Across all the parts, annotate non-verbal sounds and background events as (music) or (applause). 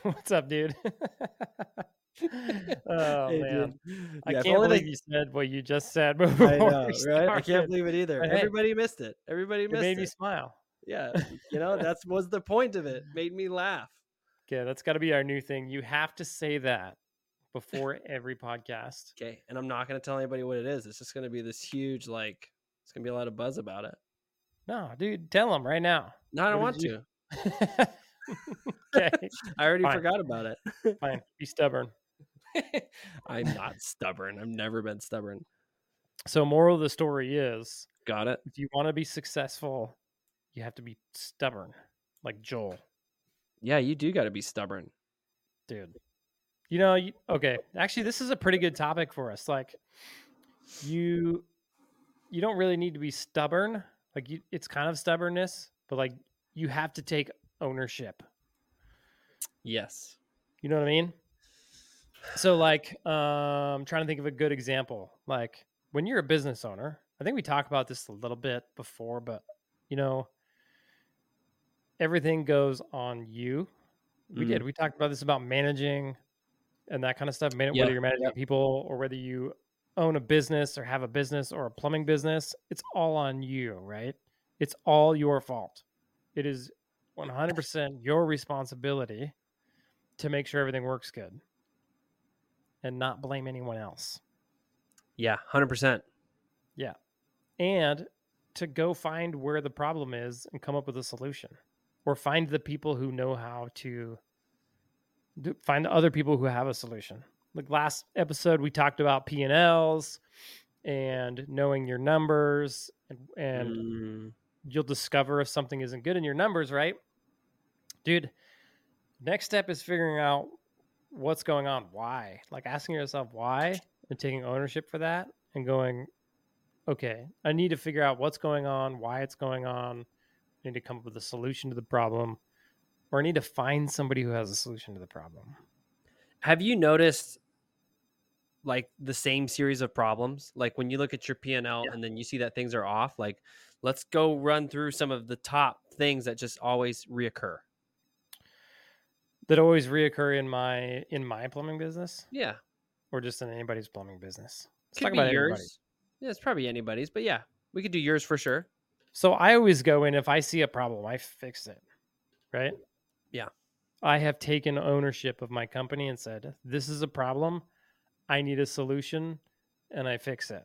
(laughs) What's up, dude? (laughs) oh Hey, man, dude. I Yeah, can't believe they- you said what you just said. (laughs) I know, right? I can't believe it either. Hey, Everybody missed it. Everybody missed It made me smile. Yeah, you know that's was the point of it. Made me laugh. Okay, that's got to be our new thing. You have to say that before every podcast. Okay, and I'm not gonna tell anybody what it is. It's just gonna be this huge like. It's gonna be a lot of buzz about it. No, dude, tell them right now. No, I don't What want to. Okay, (laughs) I already Fine. forgot about it. fine. (laughs) Be stubborn. (laughs) I'm not stubborn. I've never been stubborn. So, moral of the story is Got it. if you want to be successful, you have to be stubborn, like Joel, Yeah, you do got to be stubborn. dude. You know, you, okay. Actually, this is a pretty good topic for us. Like, you, you don't really need to be stubborn. Like, you, it's kind of stubbornness, but like, you have to take ownership. Yes. You know what I mean? So, like, um, I'm trying to think of a good example. Like, when you're a business owner, I think we talked about this a little bit before, but you know, everything goes on you. We did. We talked about this about managing and that kind of stuff. Man- Yeah, Whether you're managing yep. people or whether you own a business or have a business or a plumbing business, it's all on you, right? It's all your fault. It is 100% your responsibility to make sure everything works good and not blame anyone else. Yeah, hundred percent. Yeah. And to go find where the problem is and come up with a solution or find the people who know how to do, find other people who have a solution like last episode we talked about p&l's and knowing your numbers and, and Mm, you'll discover if something isn't good in your numbers right dude next step is figuring out what's going on why like asking yourself why and taking ownership for that and going okay i need to figure out what's going on why it's going on i need to come up with a solution to the problem or i need to find somebody who has a solution to the problem have you noticed like the same series of problems? Like when you look at your P and L Yeah. and then you see that things are off. Like, let's go run through some of the top things that just always reoccur. That always reoccur in my in my plumbing business Yeah, or just in anybody's plumbing business let's could talk be about yours. everybody. Yeah, it's probably anybody's, but yeah, we could do yours for sure. So I always go in if I see a problem, I fix it. Right? Yeah. I have taken ownership of my company and said, this is a problem. I need a solution and I fix it.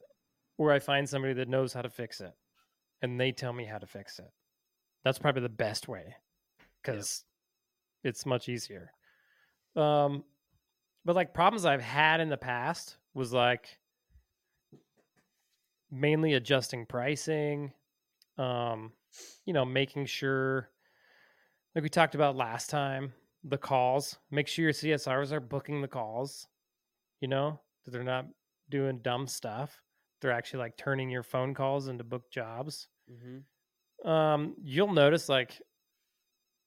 Or I find somebody that knows how to fix it and they tell me how to fix it. That's probably the best way because it's much easier. Um, but like problems I've had in the past was like mainly adjusting pricing, um, you know, making sure, like we talked about last time, the calls. Make sure your CSRs are booking the calls. You know that they're not doing dumb stuff. They're actually like turning your phone calls into book jobs. Mm-hmm. Um, you'll notice like,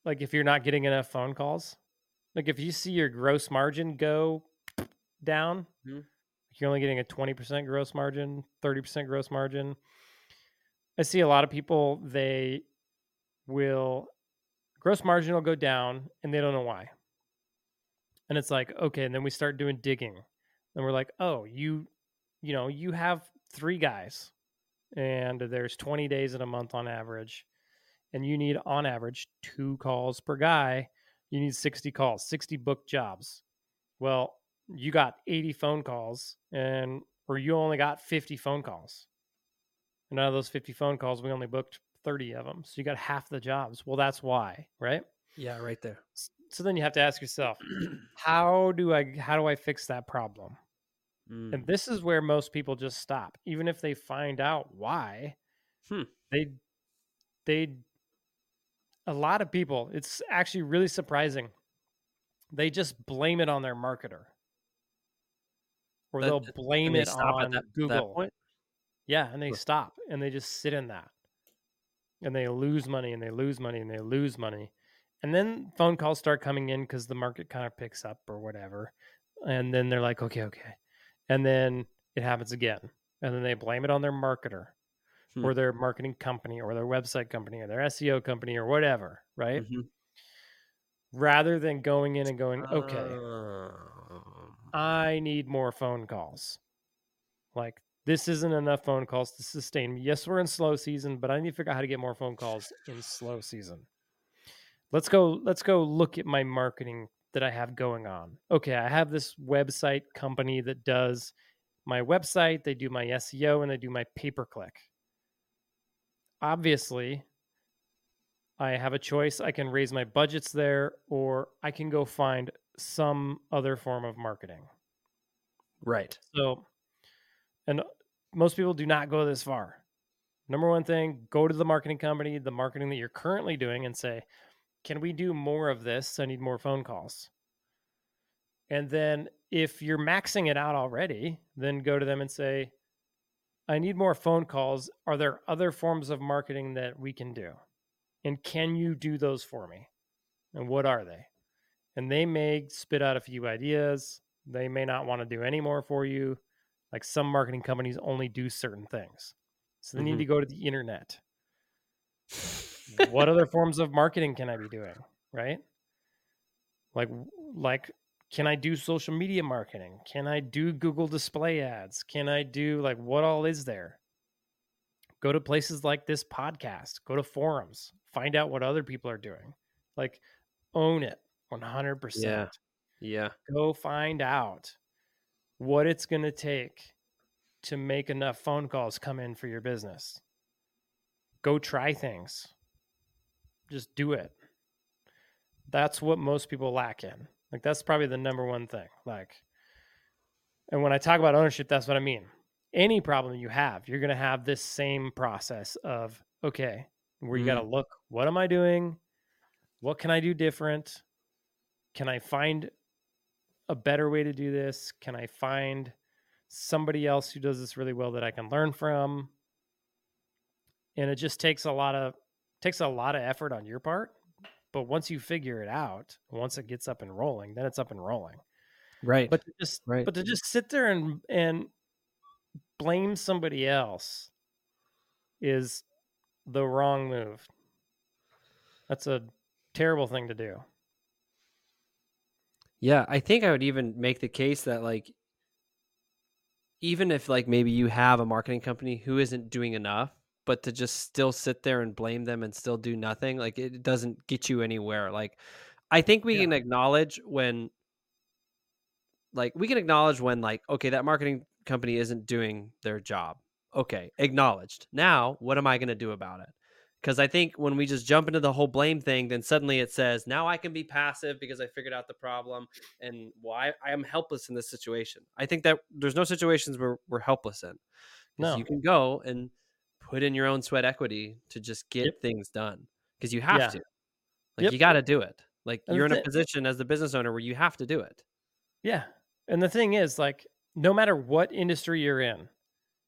like if you're not getting enough phone calls, like if you see your gross margin go down, Mhm. you're only getting a 20% gross margin, 30% gross margin. I see a lot of people, they will, gross margin will go down and they don't know why. And it's like, okay. And then we start doing digging and we're like, oh, you, you know, you have three guys and there's 20 days in a month on average. And you need on average two calls per guy. You need 60 calls, 60 book jobs. Well, you got 80 phone calls and or you only got 50 phone calls. And out of those 50 phone calls, we only booked 30 of them. So you got half the jobs. Well, that's why, right? Yeah, right there. So then you have to ask yourself, (clears throat) how do I how do I fix that problem? Mm. And this is where most people just stop. Even if they find out why, Hmm. they they a lot of people, it's actually really surprising. They just blame it on their marketer. Or That- they'll blame it on at that, that Google. point. Yeah, and they stop and they just sit in that. And they lose money and they lose money and they lose money. And then phone calls start coming in because the market kind of picks up or whatever. And then they're like, okay, okay. And then it happens again. And then they blame it on their marketer Hmm. or their marketing company or their website company or their SEO company or whatever, right? Mhm. rather than going in and going, okay, Um, I need more phone calls. Like this isn't enough phone calls to sustain me. Yes, we're in slow season, but I need to figure out how to get more phone calls in slow season. Let's go, let's go look at my marketing that I have going on. Okay, I have this website company that does my website, they do my SEO, and they do my pay per click. Obviously, I have a choice. I can raise my budgets there, or I can go find some other form of marketing. right. So, and most people do not go this far. Number one thing, go to the marketing company, the marketing that you're currently doing, and say, can we do more of this? I need more phone calls. And then if you're maxing it out already, then go to them and say, I need more phone calls. Are there other forms of marketing that we can do? And can you do those for me? And what are they? And they may spit out a few ideas. They may not want to do any more for you. Like some marketing companies only do certain things. So they Mhm. need to go to the internet. what other forms of marketing can I be doing? Right? Like like can I do social media marketing? Can I do Google display ads? Can I do like what all is there? Go to places like this podcast, go to forums, find out what other people are doing. Like own it 100%. Yeah. Yeah. Go find out what it's going to take to make enough phone calls come in for your business. Go try things. Just do it. That's what most people lack in. Like that's probably the number one thing. Like and when I talk about ownership, that's what I mean. Any problem you have, you're going to have this same process of okay, where you got to mm-hmm. look, what am I doing? What can I do different? Can I find a better way to do this? Can I find somebody else who does this really well that I can learn from? And it just takes a lot of takes a lot of effort on your part. But once you figure it out, once it gets up and rolling, then it's up and rolling. Right. But to just Right. but to just sit there and and blame somebody else is the wrong move. That's a terrible thing to do. Yeah, I think I would even make the case that like even if like maybe you have a marketing company who isn't doing enough, but to just still sit there and blame them and still do nothing, like it doesn't get you anywhere. Like I think we Yeah. can acknowledge when like we can acknowledge when like okay, that marketing company isn't doing their job. Okay, acknowledged. Now, what am I going to do about it? Because I think when we just jump into the whole blame thing, then suddenly it says, now I can be passive because I figured out the problem and why I am helpless in this situation. I think that there's no situations where we're helpless in. No. You can go and put in your own sweat equity to just get Yep. things done because you have Yeah. to. Like, Yep. you got to do it. Like, And you're in a position as the business owner where you have to do it. Yeah. And the thing is, like, no matter what industry you're in,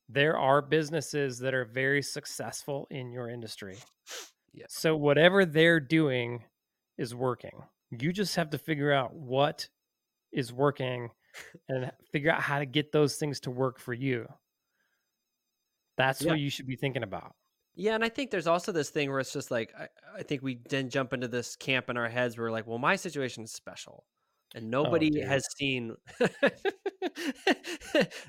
there are businesses that are very successful in your industry. Yeah. So whatever they're doing is working. You just have to figure out what is working (laughs) and figure out how to get those things to work for you. That's Yeah. what you should be thinking about. Yeah, and I think there's also this thing where it's just like I, I think we then jump into this camp in our heads where we're like, well, my situation is special, and oh, nobody Oh, has seen, (laughs)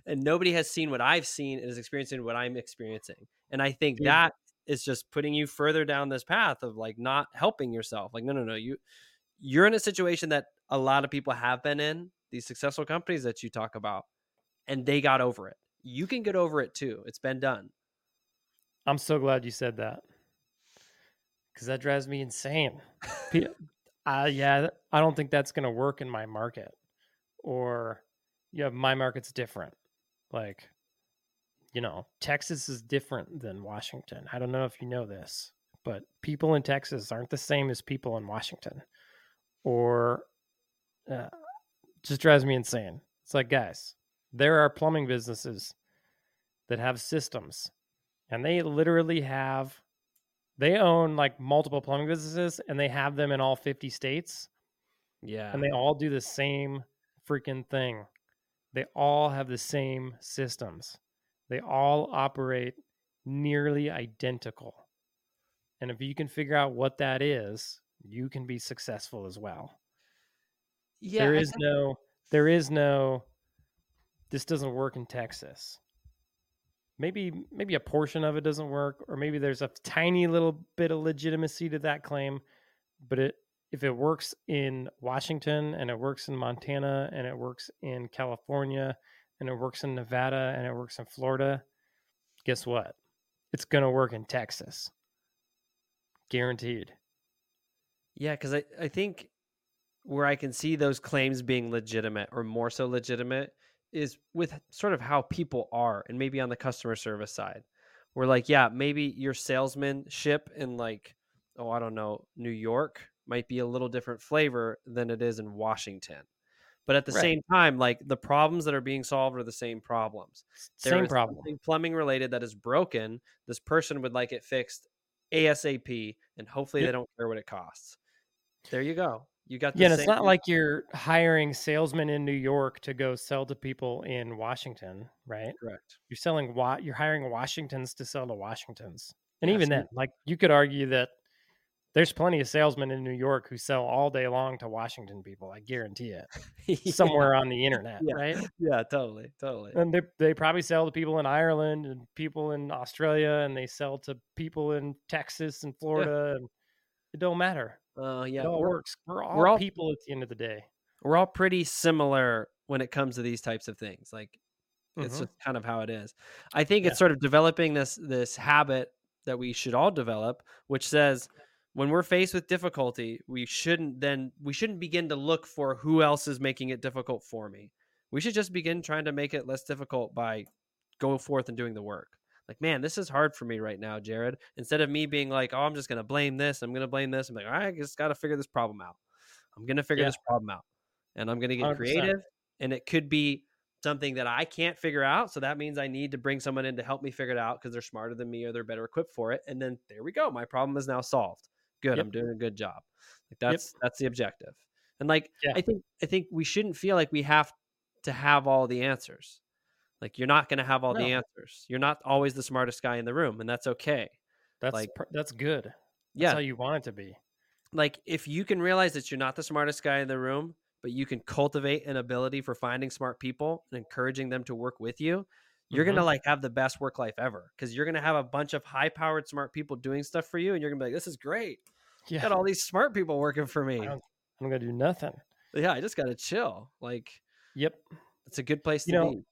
and nobody has seen what I've seen and is experiencing what I'm experiencing, and I think Dude. that is just putting you further down this path of like not helping yourself. Like, no, no, no, you you're in a situation that a lot of people have been in these successful companies that you talk about, and they got over it. You can get over it too. It's been done. I'm so glad you said that because that drives me insane. Uh, (laughs) yeah, I don't think that's going to work in my market, or yeah, my market's different. Like, you know, Texas is different than Washington. I don't know if you know this, but people in Texas aren't the same as people in Washington, or uh, just drives me insane. It's like, guys, there are plumbing businesses that have systems and they literally have they own like multiple plumbing businesses and they have them in all 50 states Yeah. and they all do the same freaking thing they all have the same systems they all operate nearly identical and if you can figure out what that is you can be successful as well. Yeah, there is no there is no this doesn't work in Texas. Maybe maybe a portion of it doesn't work or maybe there's a tiny little bit of legitimacy to that claim, but it if it works in Washington and it works in Montana and it works in California and it works in Nevada and it works in Florida, guess what? It's going to work in Texas. Guaranteed. Yeah, because I, I think where I can see those claims being legitimate or more so legitimate is with sort of how people are and maybe on the customer service side. we're like, yeah, maybe your salesmanship in like, oh, I don't know, New York might be a little different flavor than it is in Washington. But at the Right. same time, like the problems that are being solved are the same problems. There Same problem. plumbing related that is broken. This person would like it fixed ASAP, and hopefully Yep. they don't care what it costs. There you go. You got the Yeah, it's not like you're hiring salesmen in New York to go sell to people in Washington, right? correct. You're selling what? you're hiring Washingtons to sell to Washingtons. And Yeah, even then, like you could argue that there's plenty of salesmen in New York who sell all day long to Washington people. I guarantee it. (laughs) Yeah, Somewhere on the internet, Yeah. right? Yeah, totally, totally. And they they probably sell to people in Ireland and people in Australia and they sell to people in Texas and Florida and it don't matter. Uh, yeah, it all we're, works. We're all, we're all- people at the end of the day. we're all pretty similar when it comes to these types of things. Like it's Mhm. just kind of how it is. I think Yeah. it's sort of developing this this habit that we should all develop, which says when we're faced with difficulty, we shouldn't then we shouldn't begin to look for who else is making it difficult for me. We should just begin trying to make it less difficult by go forth and doing the work. Like, man, this is hard for me right now, Jered. Instead of me being like, oh, I'm just gonna blame this, I'm gonna blame this. I'm like, all right, I just gotta figure this problem out. I'm gonna figure Yeah. this problem out. And I'm gonna get 100%. creative. And it could be something that I can't figure out. So that means I need to bring someone in to help me figure it out because they're smarter than me or they're better equipped for it. And then there we go. My problem is now solved. Good. Yep. I'm doing a good job. Like Yep. that's that's the objective. And like Yeah. I think I think we shouldn't feel like we have to have all the answers. Like you're not gonna have all the answers. You're not always the smartest guy in the room, and that's okay. That's Like- that's good. That's Yeah. how you want it to be. like if you can realize that you're not the smartest guy in the room but you can cultivate an ability for finding smart people and encouraging them to work with you you're Mm-hmm. gonna like have the best work life ever because you're gonna have a bunch of high powered smart people doing stuff for you and you're gonna be like this is great Yeah, got all these smart people working for me I'm gonna do nothing. yeah i just gotta chill like Yep. it's a good place You to know, be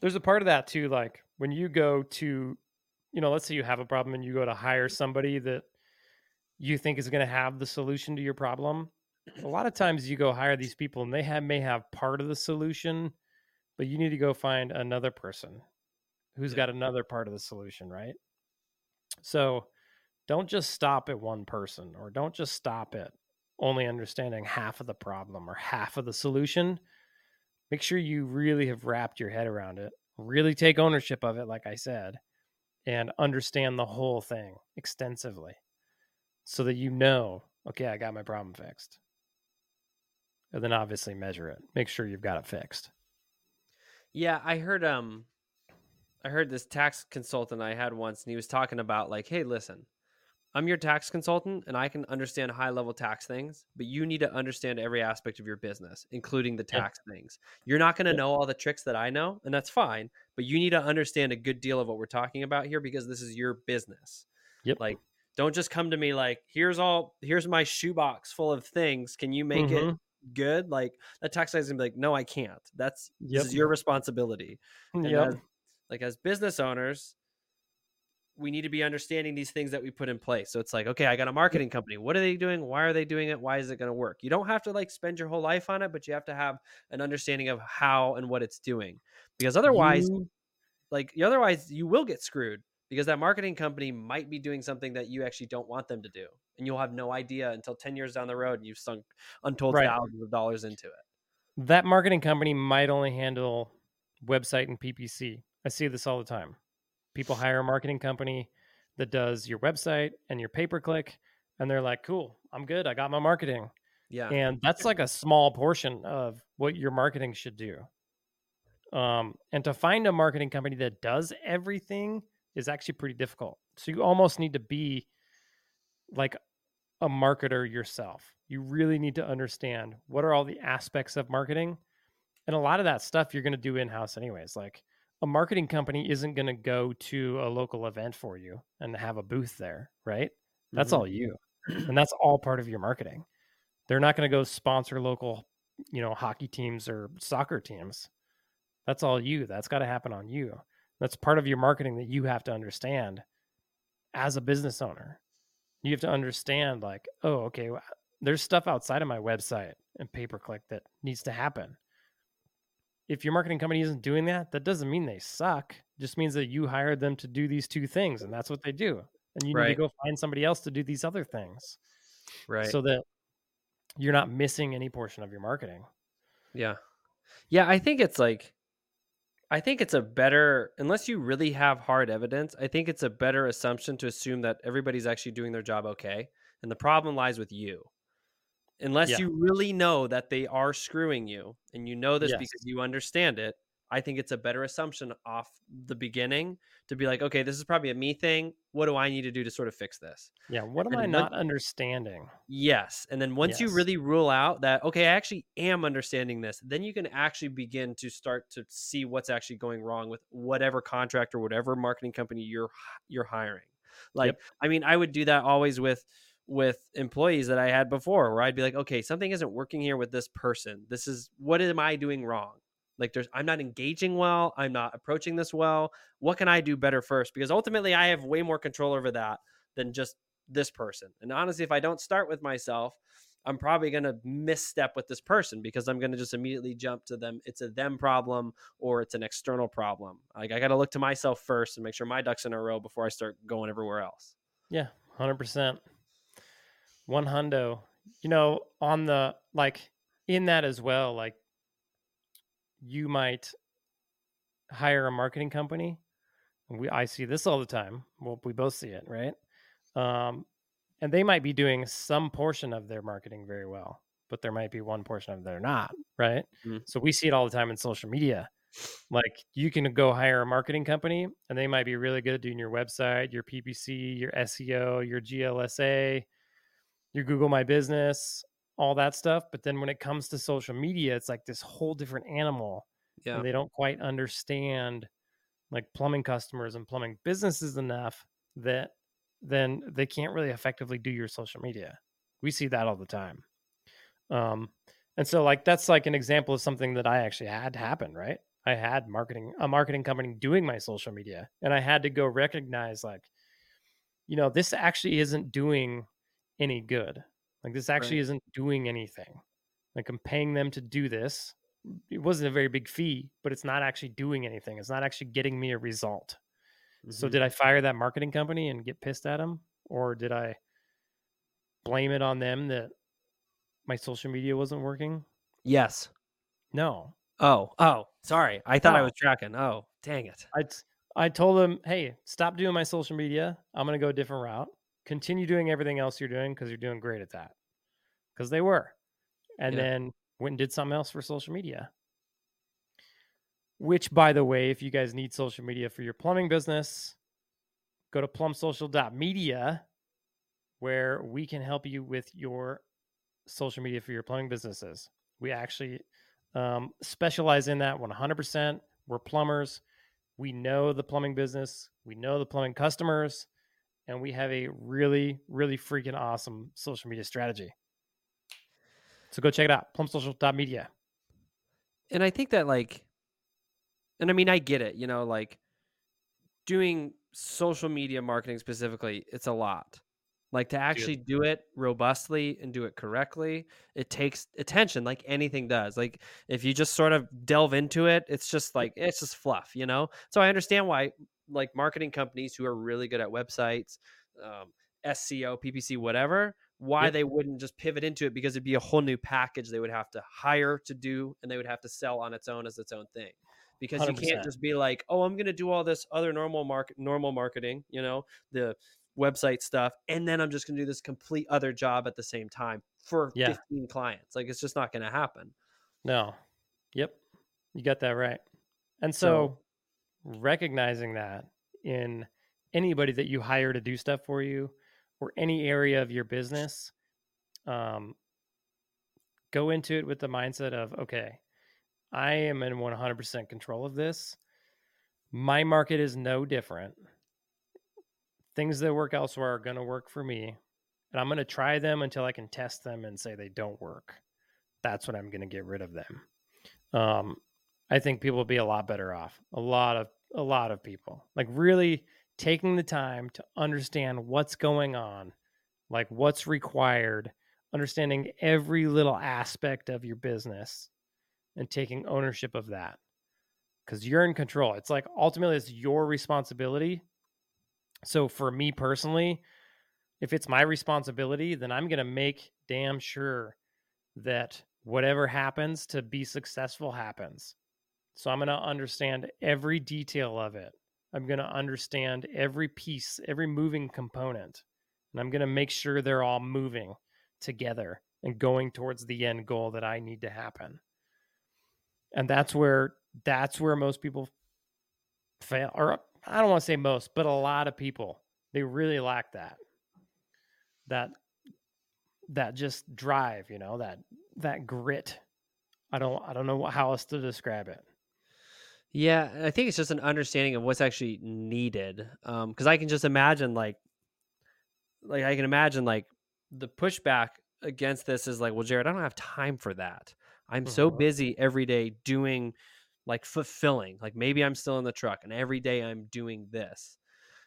There's a part of that too. Like when you go to, you know, let's say you have a problem and you go to hire somebody that you think is going to have the solution to your problem. A lot of times you go hire these people and they have may have part of the solution, but you need to go find another person who's Yeah. got another part of the solution, right? So don't just stop at one person or don't just stop at only understanding half of the problem or half of the solution. Make sure you really have wrapped your head around it, really take ownership of it, like I said, and understand the whole thing extensively so that you know, okay, I got my problem fixed. And then obviously measure it. Make sure you've got it fixed. Yeah, I heard um I heard this tax consultant I had once and he was talking about like, hey, listen, I'm your tax consultant and I can understand high level tax things, but you need to understand every aspect of your business, including the tax things. You're not going to Yep. know all the tricks that I know, and that's fine, but you need to understand a good deal of what we're talking about here because this is your business. Yep. Like don't just come to me like, here's all here's my shoebox full of things. Can you make it Mhm. good? Like that tax guy's gonna be like, no, I can't. That's Yep. this is your responsibility. And Yep. as, like as business owners, we need to be understanding these things that we put in place. So it's like, okay, I got a marketing company. What are they doing? Why are they doing it? Why is it going to work? You don't have to like spend your whole life on it, but you have to have an understanding of how and what it's doing. Because otherwise, You- like otherwise you will get screwed because that marketing company might be doing something that you actually don't want them to do. And you'll have no idea until 10 years down the road and you've sunk untold Right. thousands of dollars into it. that marketing company might only handle website and PPC. I see this all the time. People hire a marketing company that does your website and your pay per click, and they're like, cool, I'm good. I got my marketing. Yeah. And that's like a small portion of what your marketing should do. Um, and to find a marketing company that does everything is actually pretty difficult. So you almost need to be like a marketer yourself. You really need to understand what are all the aspects of marketing. And a lot of that stuff you're going to do in house, anyways. Like a marketing company isn't going to go to a local event for you and have a booth there, right? That's Mhm. all you. And (clears throat) that's all part of your marketing. They're not going to go sponsor local, you know, hockey teams or soccer teams. That's all you. That's got to happen on you. That's part of your marketing that you have to understand as a business owner. You have to understand, like, oh, okay, wh- there's stuff outside of my website and pay per click that needs to happen. If your marketing company isn't doing that, that doesn't mean they suck. It just means that you hired them to do these two things, and that's what they do. And you need to go find somebody else to do these other things Right. so that you're not missing any portion of your marketing. Yeah. Yeah, I think it's like I think it's a better unless you really have hard evidence, I think it's a better assumption to assume that everybody's actually doing their job okay and the problem lies with you. Unless Yeah. you really know that they are screwing you and you know this Yes. because you understand it, I think it's a better assumption off the beginning to be like, okay, this is probably a me thing. What do I need to do to sort of fix this? Yeah. What am And I when- not understanding? Yes. And then once you really rule out that, okay, I actually am understanding this, then you can actually begin to start to see what's actually going wrong with whatever contract or whatever marketing company you're you're hiring. Like, I mean, I would do that always with with employees that I had before where I'd be like, okay, something isn't working here with this person. This is what am I doing wrong? Like there's I'm not engaging well, I'm not approaching this well. What can I do better first? Because ultimately I have way more control over that than just this person. And honestly, if I don't start with myself, I'm probably going to misstep with this person because I'm going to just immediately jump to them. It's a them problem or it's an external problem. Like I got to look to myself first and make sure my ducks in a row before I start going everywhere else. Yeah, hundred percent. One hundo. You know, on the like in that as well, like you might hire a marketing company. We I see this all the time. Well, we both see it, right? Um, and they might be doing some portion of their marketing very well, but there might be one portion of it they're not, right? Mhm. So we see it all the time in social media. Like you can go hire a marketing company and they might be really good at doing your website, your PPC, your SEO, your GLSA, your Google My Business, all that stuff. But then when it comes to social media, it's like this whole different animal Yeah. they don't quite understand like plumbing customers and plumbing businesses enough that then they can't really effectively do your social media. We see that all the time. Um, and so like that's like an example of something that I actually had happen, right? I had marketing a marketing company doing my social media and I had to go recognize like you know, this actually isn't doing any good. Like this actually Right. isn't doing anything. Like I'm paying them to do this. It wasn't a very big fee, but it's not actually doing anything. It's not actually getting me a result. So Mhm. did I fire that marketing company and get pissed at them or did I blame it on them that my social media wasn't working? yes. No. Oh, oh, sorry. I thought I was tracking. Oh, dang it. I I told them, "Hey, stop doing my social media. I'm going to go a different route. Continue doing everything else you're doing cuz you're doing great at that." Cuz they were. And Yeah. then went and did something else for social media. Which by the way, if you guys need social media for your plumbing business, go to plumsocial.media where we can help you with your social media for your plumbing businesses. We actually um, specialize in that 100%. We're plumbers. We know the plumbing business, we know the plumbing customers, and we have a really, really freaking awesome social media strategy. So go check it out plumsocial.media. and I think that like, and I mean, I get it. You know, like doing social media marketing specifically, it's a lot. Like to actually do it robustly and do it correctly, it takes attention, like anything does. Like if you just sort of delve into it, it's just like it's just fluff, you know. So I understand why, like marketing companies who are really good at websites, um, SEO, PPC, whatever, why Yep. they wouldn't just pivot into it because it'd be a whole new package they would have to hire to do and they would have to sell on its own as its own thing because you 100%. can't just be like oh i'm going to do all this other normal market normal marketing you know the website stuff and then i'm just going to do this complete other job at the same time for Yeah. 15 clients like it's just not going to happen No. Yep. You got that right. And So- so, recognizing that in anybody that you hire to do stuff for you or any area of your business, um, go into it with the mindset of, okay, I am in 100% control of this. My market is no different. Things that work elsewhere are going to work for me. And I'm going to try them until I can test them and say they don't work. That's when I'm going to get rid of them. Um, I think people will be a lot better off. A lot of a lot of people like really taking the time to understand what's going on, like what's required, understanding every little aspect of your business, and taking ownership of that because you're in control. It's like ultimately it's your responsibility. So for me personally, if it's my responsibility, then I'm going to make damn sure that whatever happens to be successful happens. So I'm going to understand every detail of it. I'm going to understand every piece, every moving component. And I'm going to make sure they're all moving together and going towards the end goal that I need to happen. And that's where that's where most people fail or I don't want to say most, but a lot of people they really lack that. That that just drive, you know, that that grit. I don't I don't know how else to describe it. Yeah, I think it's just an understanding of what's actually needed. Um, because I can just imagine like, like I can imagine like the pushback against this is like, well, Jered, I don't have time for that. I'm mm-hmm. so busy every day doing like fulfilling. Like maybe I'm still in the truck and every day I'm doing this.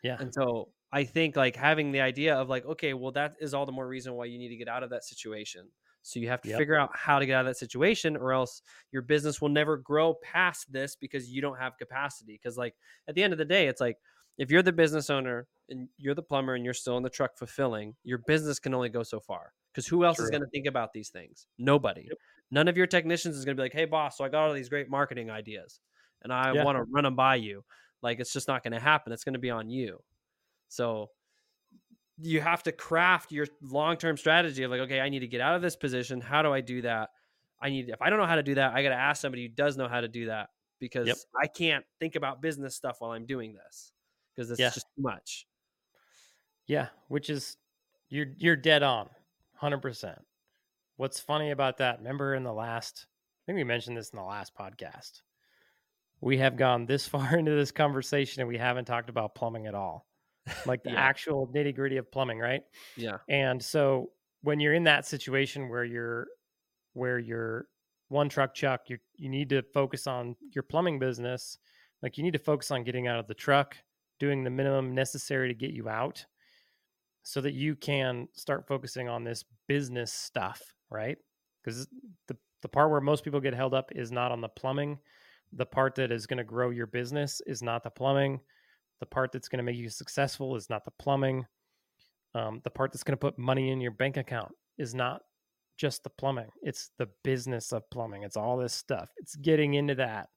Yeah. And so I think like having the idea of like, okay, well, that is all the more reason why you need to get out of that situation. So you have to yep. figure out how to get out of that situation, or else your business will never grow past this because you don't have capacity. Because like at the end of the day, it's like if you're the business owner and you're the plumber and you're still in the truck fulfilling, your business can only go so far. Because who else True. is going to think about these things? Nobody. Yep. None of your technicians is going to be like, "Hey, boss, so I got all these great marketing ideas, and I yeah. want to run them by you." Like it's just not going to happen. It's going to be on you. So you have to craft your long-term strategy of like, okay, I need to get out of this position. How do I do that? I need if I don't know how to do that, I got to ask somebody who does know how to do that because yep. I can't think about business stuff while I'm doing this because it's yeah. just too much. Yeah, which is you're you're dead on, hundred percent. What's funny about that? Remember in the last, I think we mentioned this in the last podcast. We have gone this (laughs) far into this conversation and we haven't talked about plumbing at all like the yeah. actual nitty gritty of plumbing, right? Yeah. And so when you're in that situation where you're where you're one truck chuck, you you need to focus on your plumbing business. Like you need to focus on getting out of the truck, doing the minimum necessary to get you out so that you can start focusing on this business stuff, right? Because the the part where most people get held up is not on the plumbing. The part that is going to grow your business is not the plumbing. The part that's going to make you successful is not the plumbing. Um, the part that's going to put money in your bank account is not just the plumbing. It's the business of plumbing. It's all this stuff. It's getting into that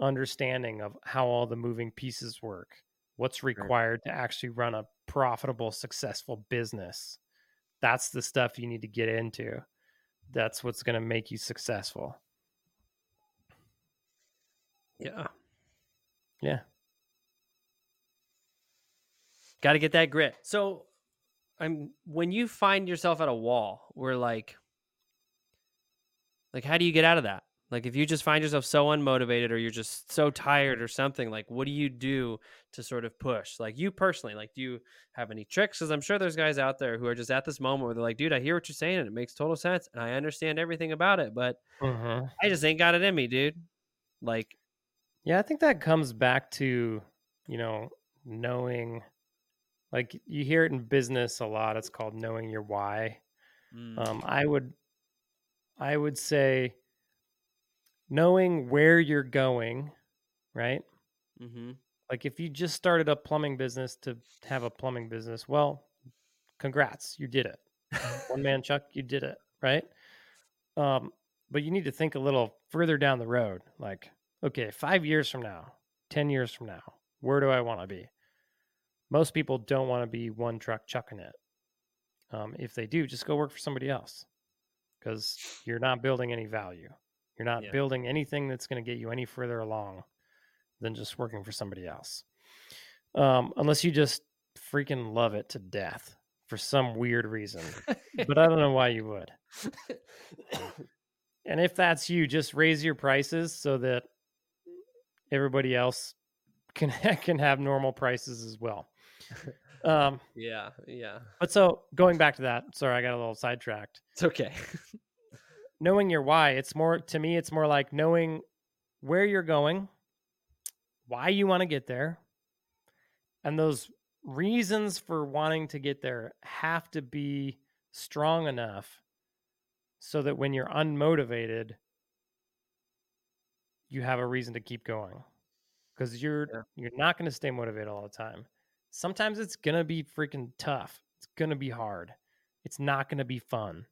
understanding of how all the moving pieces work, what's required to actually run a profitable, successful business. That's the stuff you need to get into. That's what's going to make you successful. Yeah. Yeah. Got to get that grit. So, I'm when you find yourself at a wall we're like like how do you get out of that? Like if you just find yourself so unmotivated or you're just so tired or something, like what do you do to sort of push? Like you personally, like do you have any tricks? Because I'm sure there's guys out there who are just at this moment where they're like, dude, I hear what you're saying and it makes total sense and I understand everything about it, but uh-huh. I just ain't got it in me, dude. Like, yeah, I think that comes back to you know knowing like you hear it in business a lot it's called knowing your why mm. um, i would i would say knowing where you're going right mm-hmm. like if you just started a plumbing business to have a plumbing business well congrats you did it one man chuck you did it right um, but you need to think a little further down the road like okay five years from now ten years from now where do i want to be most people don't want to be one truck chucking it. Um, if they do, just go work for somebody else because you're not building any value. You're not yeah. building anything that's going to get you any further along than just working for somebody else. Um, unless you just freaking love it to death. for some weird reason, but I don't know why you would. (laughs) And if that's you, just raise your prices so that everybody else can (laughs) can have normal prices as well. (laughs) Um, yeah, yeah. but so going back to that, sorry, I got a little sidetracked. It's okay. Knowing your why, it's more to me, it's more like knowing where you're going, why you want to get there, and those reasons for wanting to get there have to be strong enough so that when you're unmotivated, you have a reason to keep going. Because you're Yeah. you're not going to stay motivated all the time. Sometimes it's gonna be freaking tough. It's gonna be hard. It's not gonna be fun.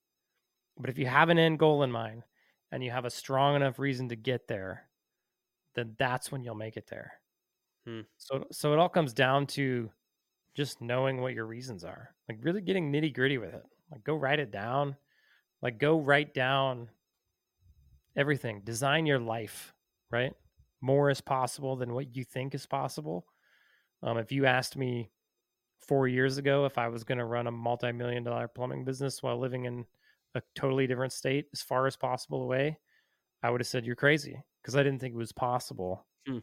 But if you have an end goal in mind and you have a strong enough reason to get there, then that's when you'll make it there. Hmm. So so it all comes down to just knowing what your reasons are. Like really getting nitty gritty with it. Like go write it down. Like go write down everything. Design your life, right? More is possible than what you think is possible. Um, if you asked me four years ago if I was going to run a multi-million dollar plumbing business while living in a totally different state as far as possible away, I would have said you're crazy because I didn't think it was possible. Hmm.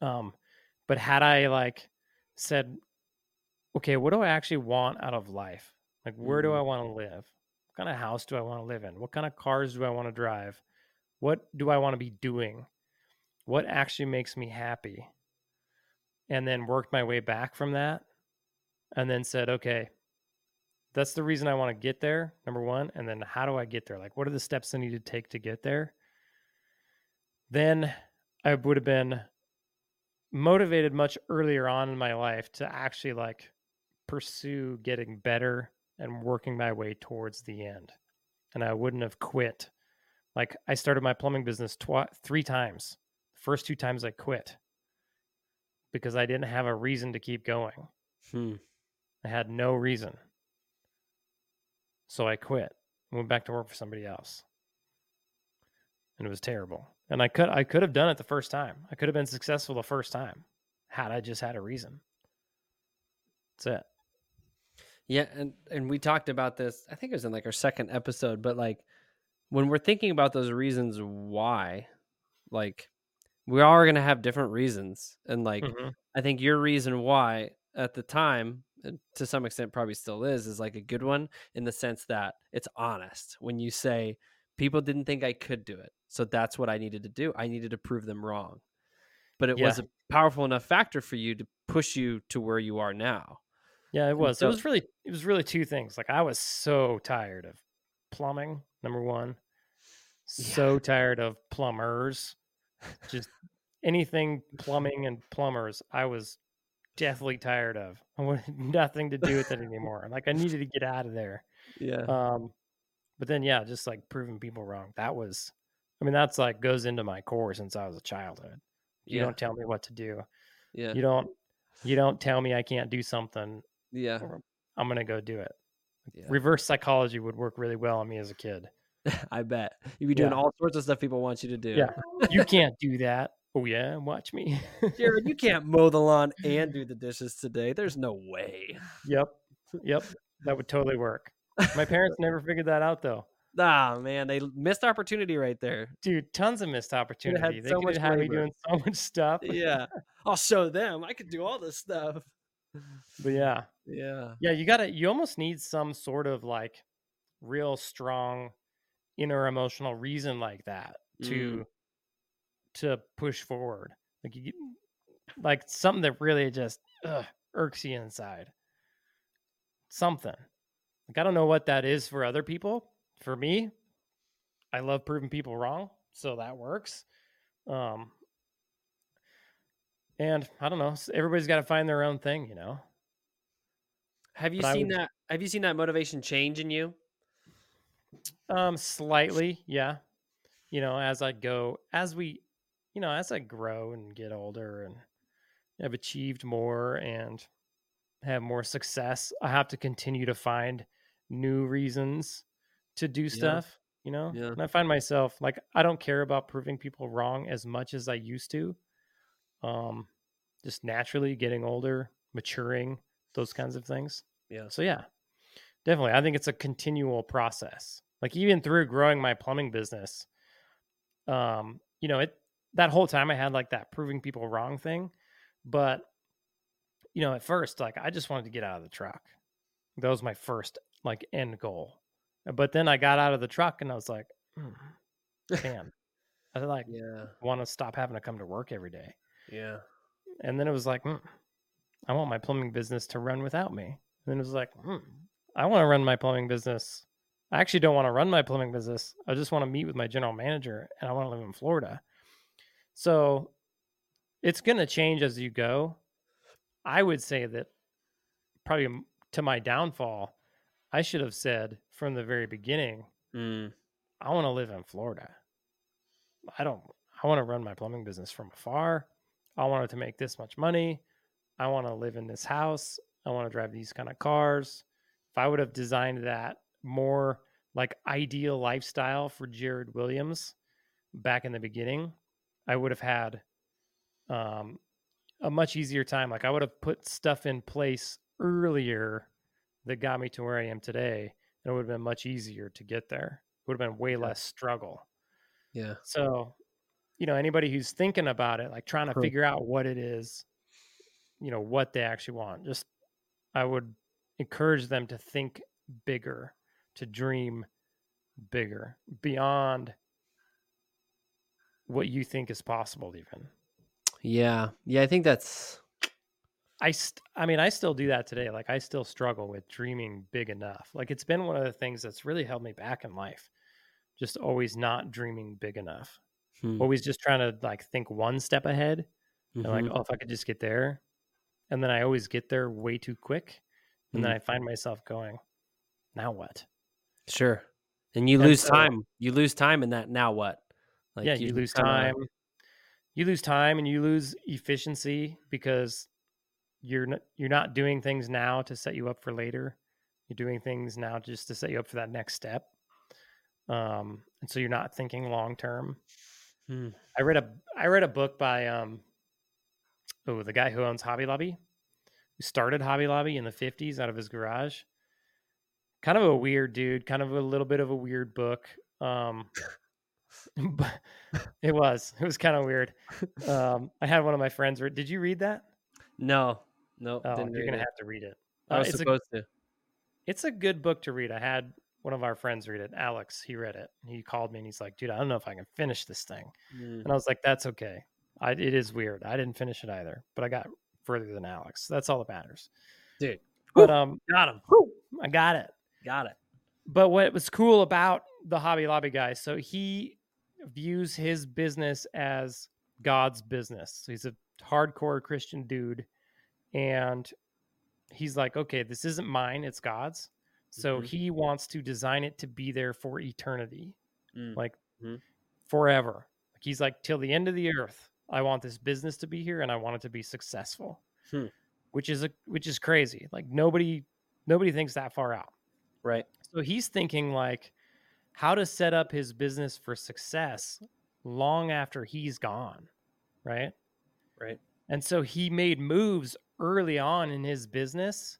Um, but had I like said, okay, what do I actually want out of life? Like, where do. I want to live? What kind of house do I want to live in? What kind of cars do I want to drive? What do I want to be doing? What actually makes me happy? And then worked my way back from that and then said, okay, that's the reason I want to get there, number one. And then how do I get there? Like, what are the steps I need to take to get there? Then I would have been motivated much earlier on in my life to actually like pursue getting better and working my way towards the end. And I wouldn't have quit. Like I started my plumbing business twi- three times. First two times I quit because I didn't have a reason to keep going. Hmm. I had no reason. So I quit. Went back to work for somebody else. And it was terrible. And I could I could have done it the first time. I could have been successful the first time had I just had a reason. That's it. Yeah, and and we talked about this. I think it was in like our second episode, but like when we're thinking about those reasons why, like we all are going to have different reasons, and like Mhm. I think your reason why at the time, Uh, to some extent probably still is, is like a good one in the sense that it's honest. When you say people didn't think I could do it, so that's what I needed to do. I needed to prove them wrong, but it was a powerful enough factor for you to push you to where you are now. Yeah, it was. so- it was really it was really two things. Like I was so tired of plumbing, number one. So tired of plumbers. Just anything plumbing and plumbers, I was deathly tired of. I wanted (laughs) nothing to do with it anymore. Like I needed to get out of there. (laughs) Yeah. Um but then yeah, just like proving people wrong. That was I mean, that's like goes into my core since I was a childhood. You yeah. don't tell me what to do. yeah. You don't you don't tell me I can't do something. Yeah. I'm gonna go do it. Yeah. Reverse psychology would work really well on me as a kid. (laughs) I bet. You'd be doing Yeah. all sorts of stuff people want you to do. Yeah. You can't do that. Oh yeah, watch me. Jered, you can't mow the lawn and do the dishes today. There's no way. yep. Yep. That would totally work. My parents (laughs) never figured that out though. Ah, man, they missed opportunity right there. Dude, tons of missed opportunity. They so could have had me doing so much stuff. Yeah. I'll show them. I could do all this stuff. But yeah. Yeah. Yeah, you gotta you almost need some sort of like real strong inner emotional reason like that to to push forward. Like you like something that really just ugh, irks you inside. Something. Like I don't know what that is for other people. For me, I love proving people wrong, so that works. Um and I don't know, everybody's got to find their own thing, you know. Have you But seen would- that? Have you seen that motivation change in you? Um, slightly, yeah. You know, as I go, as we, you know, as I grow and get older and have achieved more and have more success, I have to continue to find new reasons to do stuff. You know, Yeah. and I find myself like I don't care about proving people wrong as much as I used to. Um, just naturally getting older, maturing, those kinds of things. Yeah. So yeah, definitely. I think it's a continual process. Like even through growing my plumbing business, um, you know, it that whole time I had like that proving people wrong thing, but you know, at first, like I just wanted to get out of the truck. That was my first like end goal. But then I got out of the truck and I was like, (laughs) mm, man, I like Yeah. want to stop having to come to work every day. Yeah. And then it was like, mm, I want my plumbing business to run without me. And then it was like, mm, I want to run my plumbing business. I actually don't want to run my plumbing business. I just want to meet with my general manager and I want to live in Florida. So it's going to change as you go. I would say that probably to my downfall, I should have said from the very beginning, Mm. I want to live in Florida. I don't, I want to run my plumbing business from afar. I wanted to make this much money. I want to live in this house. I want to drive these kind of cars. If I would have designed that more like ideal lifestyle for Jered Williams back in the beginning, I would have had um, a much easier time. Like I would have put stuff in place earlier that got me to where I am today, and it would have been much easier to get there. It would have been way less struggle. Yeah. So, you know, anybody who's thinking about it, like trying to Huh. figure out what it is, you know, what they actually want, just I would encourage them to think bigger, to dream bigger, beyond what you think is possible, even. Yeah. Yeah. I think that's I st- I mean, I still do that today. Like I still struggle with dreaming big enough. Like it's been one of the things that's really held me back in life. Just always not dreaming big enough. hmm, Always just trying to like think one step ahead and like, mhm. oh, if I could just get there. And then I always get there way too quick. And then Mm. I find myself going, now what? sure. And you And lose so- time. You lose time in that. Now what? Like yeah, you, lose kinda- time. You lose time and you lose efficiency because you're not, you're not doing things now to set you up for later. You're doing things now just to set you up for that next step. Um, and so you're not thinking long term. Hmm. I read a I read a book by um oh the guy who owns Hobby Lobby, who started Hobby Lobby in the fifties out of his garage. Kind of a weird dude, kind of a little bit of a weird book. Um (laughs) (laughs) but it was. It was kind of weird. Um I had one of my friends read did you read that? No. No. Oh, you're gonna it. have to read it. I Uh, was it's a supposed to. it's a good book to read. I had one of our friends read it, Alex. He read it. He called me and he's like, "Dude, I don't know if I can finish this thing." Mm. And I was like, "That's okay. I, it is weird. I didn't finish it either, but I got further than Alex. That's all that matters." Dude. But um, Got him. I got it. Got it. But what was cool about the Hobby Lobby guy, so he views his business as God's business. So he's a hardcore Christian dude, and he's like, "Okay, this isn't mine; it's God's." So Mhm. he wants to design it to be there for eternity, Mm. like Mhm. forever. Like he's like, till the end of the earth, I want this business to be here, and I want it to be successful. Hmm. Which is a which is crazy. Like nobody nobody thinks that far out. Right. So he's thinking like how to set up his business for success long after he's gone, right? Right. And so he made moves early on in his business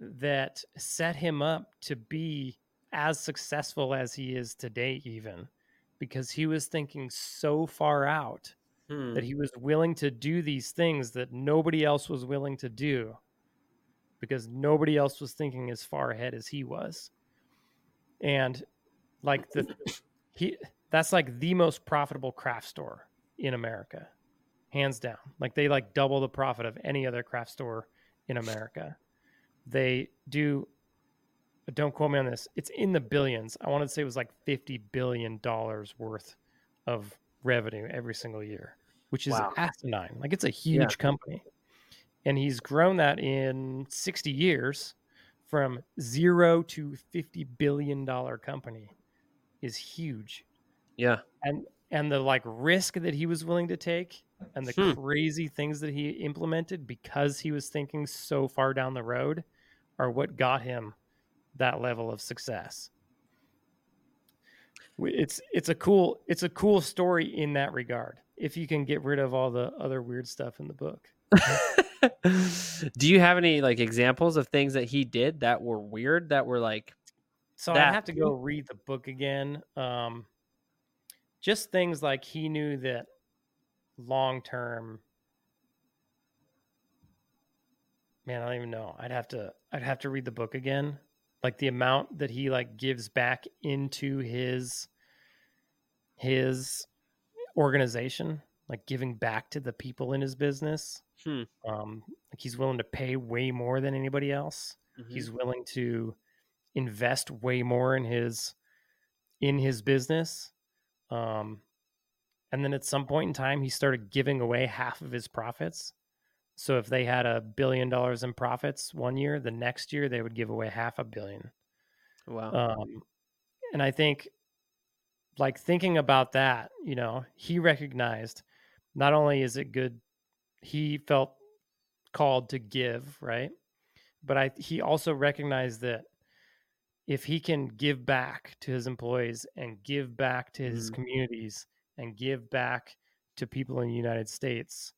that set him up to be as successful as he is today, even because he was thinking so far out Hmm. that he was willing to do these things that nobody else was willing to do because nobody else was thinking as far ahead as he was. And like the he that's like the most profitable craft store in America. Hands down. Like they like double the profit of any other craft store in America. They do but don't quote me on this. It's in the billions. I want to say it was like 50 billion dollars worth of revenue every single year, which is Wow. asinine. Like it's a huge company. And he's grown that in 60 years from 0 to 50 billion dollar company is huge. Yeah. And and the like risk that he was willing to take and the Hmm. crazy things that he implemented because he was thinking so far down the road are what got him that level of success. It's it's a cool it's a cool story in that regard. If you can get rid of all the other weird stuff in the book. (laughs) Do you have any like examples of things that he did that were weird that were like So That I have to go read the book again. Um, just things like he knew that long term. Man, I don't even know. I'd have to. I'd have to read the book again. Like the amount that he like gives back into his his organization, like giving back to the people in his business. Hmm. Um, like he's willing to pay way more than anybody else Mm-hmm. he's willing to invest way more in his in his business um and then at some point in time he started giving away half of his profits. So if they had a billion dollars in profits one year the next year they would give away half a billion. Wow. um and i think like thinking about that you know he recognized not only is it good he felt called to give right? But i he also recognized that if he can give back to his employees and give back to his Mhm. communities and give back to people in the united states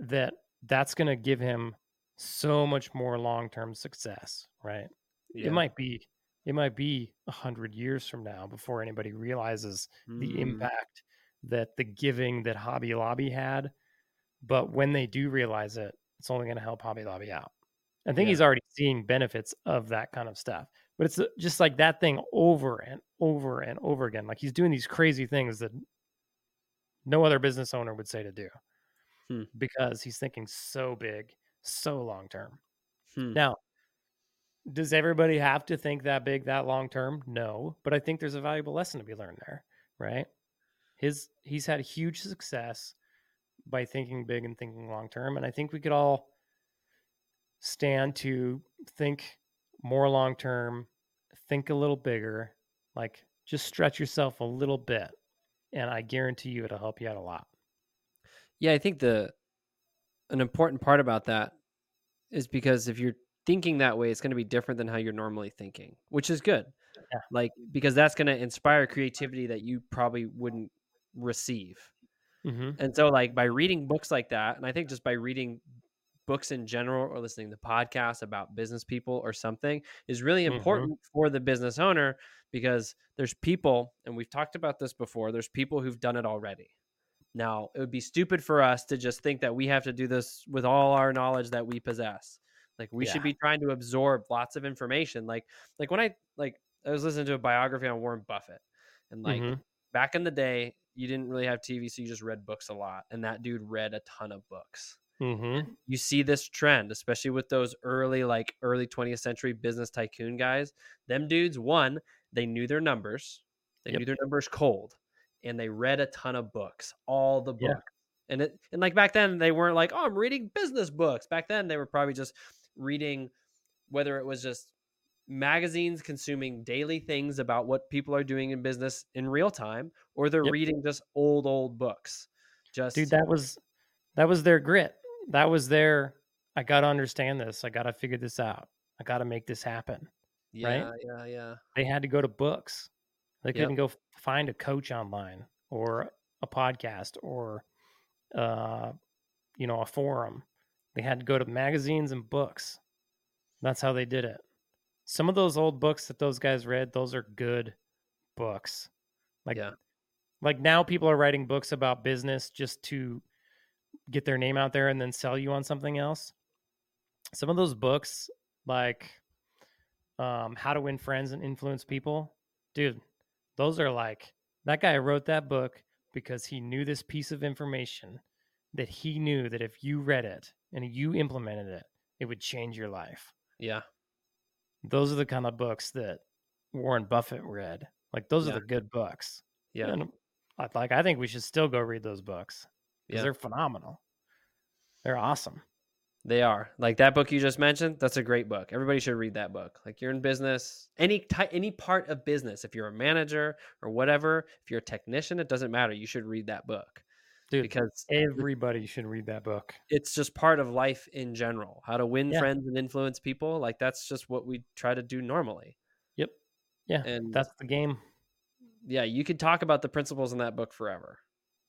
that that's going to give him so much more long-term success right yeah. it might be it might be a hundred years from now before anybody realizes the Mm. impact that the giving that Hobby Lobby had. But when they do realize it, it's only going to help Hobby Lobby out. I think Yeah. he's already seeing benefits of that kind of stuff. But it's uh, just like that thing over and over and over again. Like he's doing these crazy things that no other business owner would say to do Hmm. because he's thinking so big, so long term. Hmm. Now, does everybody have to think that big, that long term? No, but I think there's a valuable lesson to be learned there, right? His he's had huge success by thinking big and thinking long term, and I think we could all stand to think more long term, think a little bigger, like just stretch yourself a little bit, and I guarantee you it'll help you out a lot. Yeah, I think the an important part about that is because if you're thinking that way, it's going to be different than how you're normally thinking, which is good. Yeah. Like because that's going to inspire creativity that you probably wouldn't receive. Mm-hmm. And so like by reading books like that, and I think just by reading books in general or listening to podcasts about business people or something is really Mhm. important for the business owner because there's people and we've talked about this before, there's people who've done it already. Now, it would be stupid for us to just think that we have to do this with all our knowledge that we possess. Like we should be trying to absorb lots of information. Like like when I like I was listening to a biography on Warren Buffett and like Mhm. back in the day, you didn't really have TV, so you just read books a lot. And that dude read a ton of books. Mm-hmm. You see this trend, especially with those early, like early 20th century business tycoon guys. Them dudes, one, they knew their numbers, they Yep. knew their numbers cold, and they read a ton of books, all the Yeah. books. And it and like back then they weren't like, oh, I'm reading business books. Back then they were probably just reading whether it was just magazines consuming daily things about what people are doing in business in real time, or they're Yep. reading just old, old books. Just dude that was that was their grit that was there. i gotta understand this i gotta figure this out i gotta make this happen yeah, yeah, yeah. they had to go to books they couldn't go find a coach online or a podcast or uh you know a forum they had to go to magazines and books that's how they did it some of those old books that those guys read those are good books like Yeah. like now people are writing books about business just to get their name out there and then sell you on something else some of those books like um how to win friends and influence people dude those are like that guy wrote that book because he knew this piece of information that he knew that if you read it and you implemented it it would change your life Yeah. those are the kind of books that warren buffett read like those Yeah. are the good books Yeah. and I- like i think we should still go read those books Yeah. they're phenomenal they're awesome They are. Like that book you just mentioned, that's a great book. Everybody should read that book. Like you're in business, any ty- any part of business, if you're a manager or whatever, if you're a technician, it doesn't matter. You should read that book dude because everybody should read that book it's just part of life in general. How to win Yeah. friends and influence people. Like that's just what we try to do normally. yep yeah And that's the game yeah, you could talk about the principles in that book forever.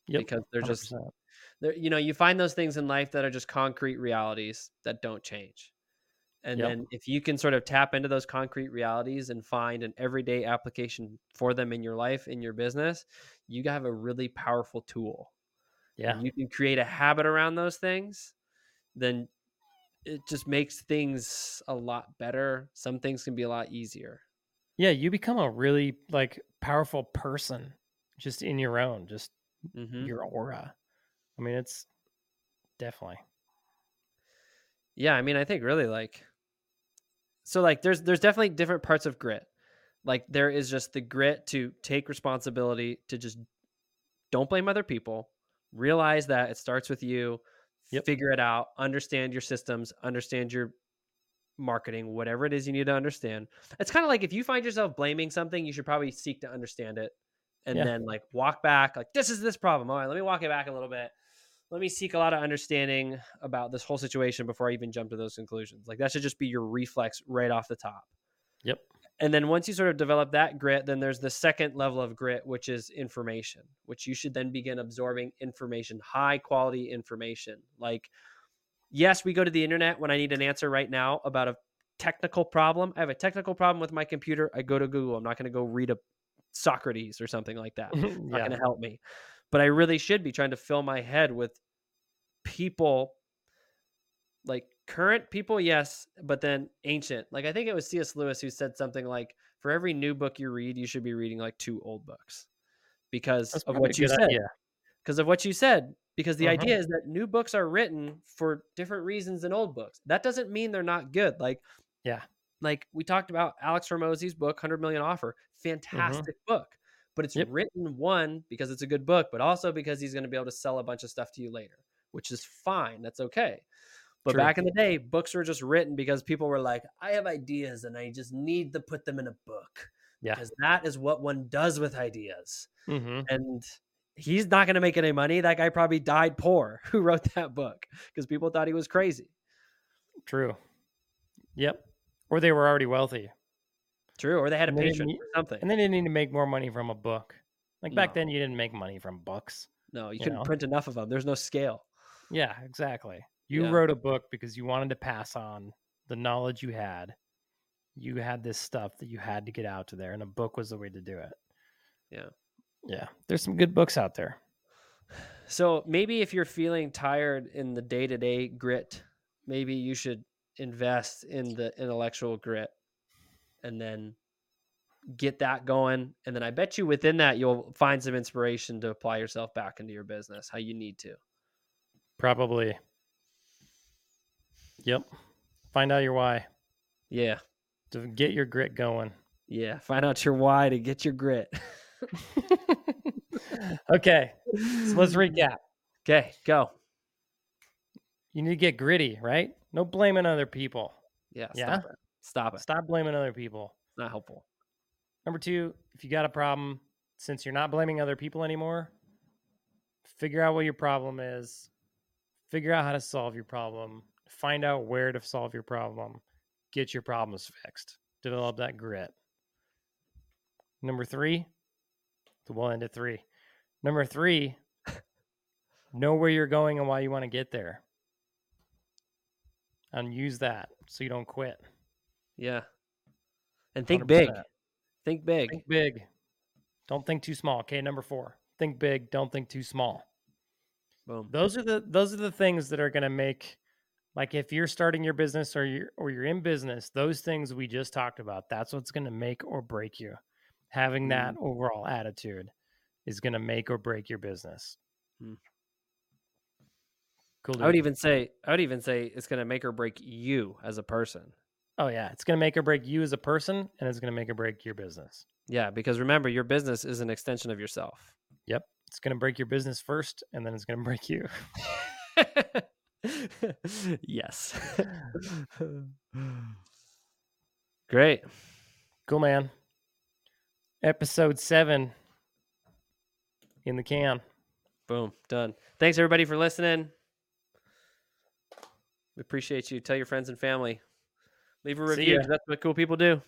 Yep. because they're just 100%. there you know you find those things in life that are just concrete realities that don't change and Yep. then if you can sort of tap into those concrete realities and find an everyday application for them in your life in your business you have a really powerful tool yeah. and you can create a habit around those things then it just makes things a lot better some things can be a lot easier Yeah, you become a really like powerful person just in your own, just hmm your aura. I mean, it's definitely. Yeah, I mean, I think really like so like there's there's definitely different parts of grit. Like there is just the grit to take responsibility to just don't blame other people, realize that it starts with you, Yep. figure it out, understand your systems, understand your marketing, whatever it is you need to understand. It's kind of like if you find yourself blaming something, you should probably seek to understand it and Yeah. then like walk back like this is this problem. All right, let me walk it back a little bit let me seek a lot of understanding about this whole situation before I even jump to those conclusions. Like that should just be your reflex right off the top. Yep. And then once you sort of develop that grit, then there's the second level of grit, which is information, which you should then begin absorbing information, high quality information. Like, yes, we go to the internet when I need an answer right now about a technical problem. I have a technical problem with my computer. I go to Google. I'm not going to go read a Socrates or something like that (laughs) not yeah. going to help me. But I really should be trying to fill my head with people, like current people, yes, but then ancient. Like I think it was C.S. Lewis who said something like, "For every new book you read, you should be reading like two old books," because That's of what you said. idea. Because of what you said. Because the Mhm. idea is that new books are written for different reasons than old books. That doesn't mean they're not good. Like, Yeah. Like we talked about Alex Hormozi's book, Hundred Million Offer, fantastic book but it's Yep. written one because it's a good book, but also because he's going to be able to sell a bunch of stuff to you later, which is fine. That's okay. But True. back in the day, books were just written because people were like, I have ideas and I just need to put them in a book. Yeah. Because that is what one does with ideas. hmm And he's not going to make any money. That guy probably died poor (laughs) who wrote that book because people thought he was crazy. True. Yep. Or they were already wealthy True. Or they had a And patron or something. and they didn't need to make more money from a book. Like back No. then, you didn't make money from books. no, you you couldn't know? print enough of them. There's no scale. Yeah, exactly. You Yeah. wrote a book because you wanted to pass on the knowledge you had. You had this stuff that you had to get out to there, and a book was the way to do it. Yeah. Yeah. There's some good books out there. So maybe if you're feeling tired in the day to day grit, maybe you should invest in the intellectual grit and then get that going. And then I bet you within that, you'll find some inspiration to apply yourself back into your business how you need to. Probably. Yep. Find out your why Yeah. to get your grit going. Yeah. Find out your why to get your grit. (laughs) okay. So let's recap. Okay. Go. You need to get gritty, right? No blaming other people. Yeah. Yeah? Stop it. Stop it. Stop blaming other people. It's not helpful. Number two, if you got a problem, since you're not blaming other people anymore, figure out what your problem is, figure out how to solve your problem, find out where to solve your problem, get your problems fixed, develop that grit. Number three, we'll end at three. Number three, (laughs) know where you're going and why you want to get there. And use that so you don't quit. Yeah. And think big. 100%. Think big. Think big. Don't think too small. Okay, number four. Think big. Don't think too small. Boom. Those are the those are the things that are going to make like if you're starting your business or you're or you're in business, those things we just talked about, that's what's going to make or break you. Having that overall attitude is going to make or break your business. Hmm. Cool. I would even say I would even say it's going to make or break you as a person. Oh yeah, it's going to make or break you as a person, and it's going to make or break your business. Yeah, because remember, your business is an extension of yourself. Yep, it's going to break your business first, and then it's going to break you. (laughs) yes. (laughs) Great. Cool, man. Episode seven in the can. Boom. Done. Thanks everybody for listening. We appreciate you. Tell your friends and family. Leave a review. That's what cool people do.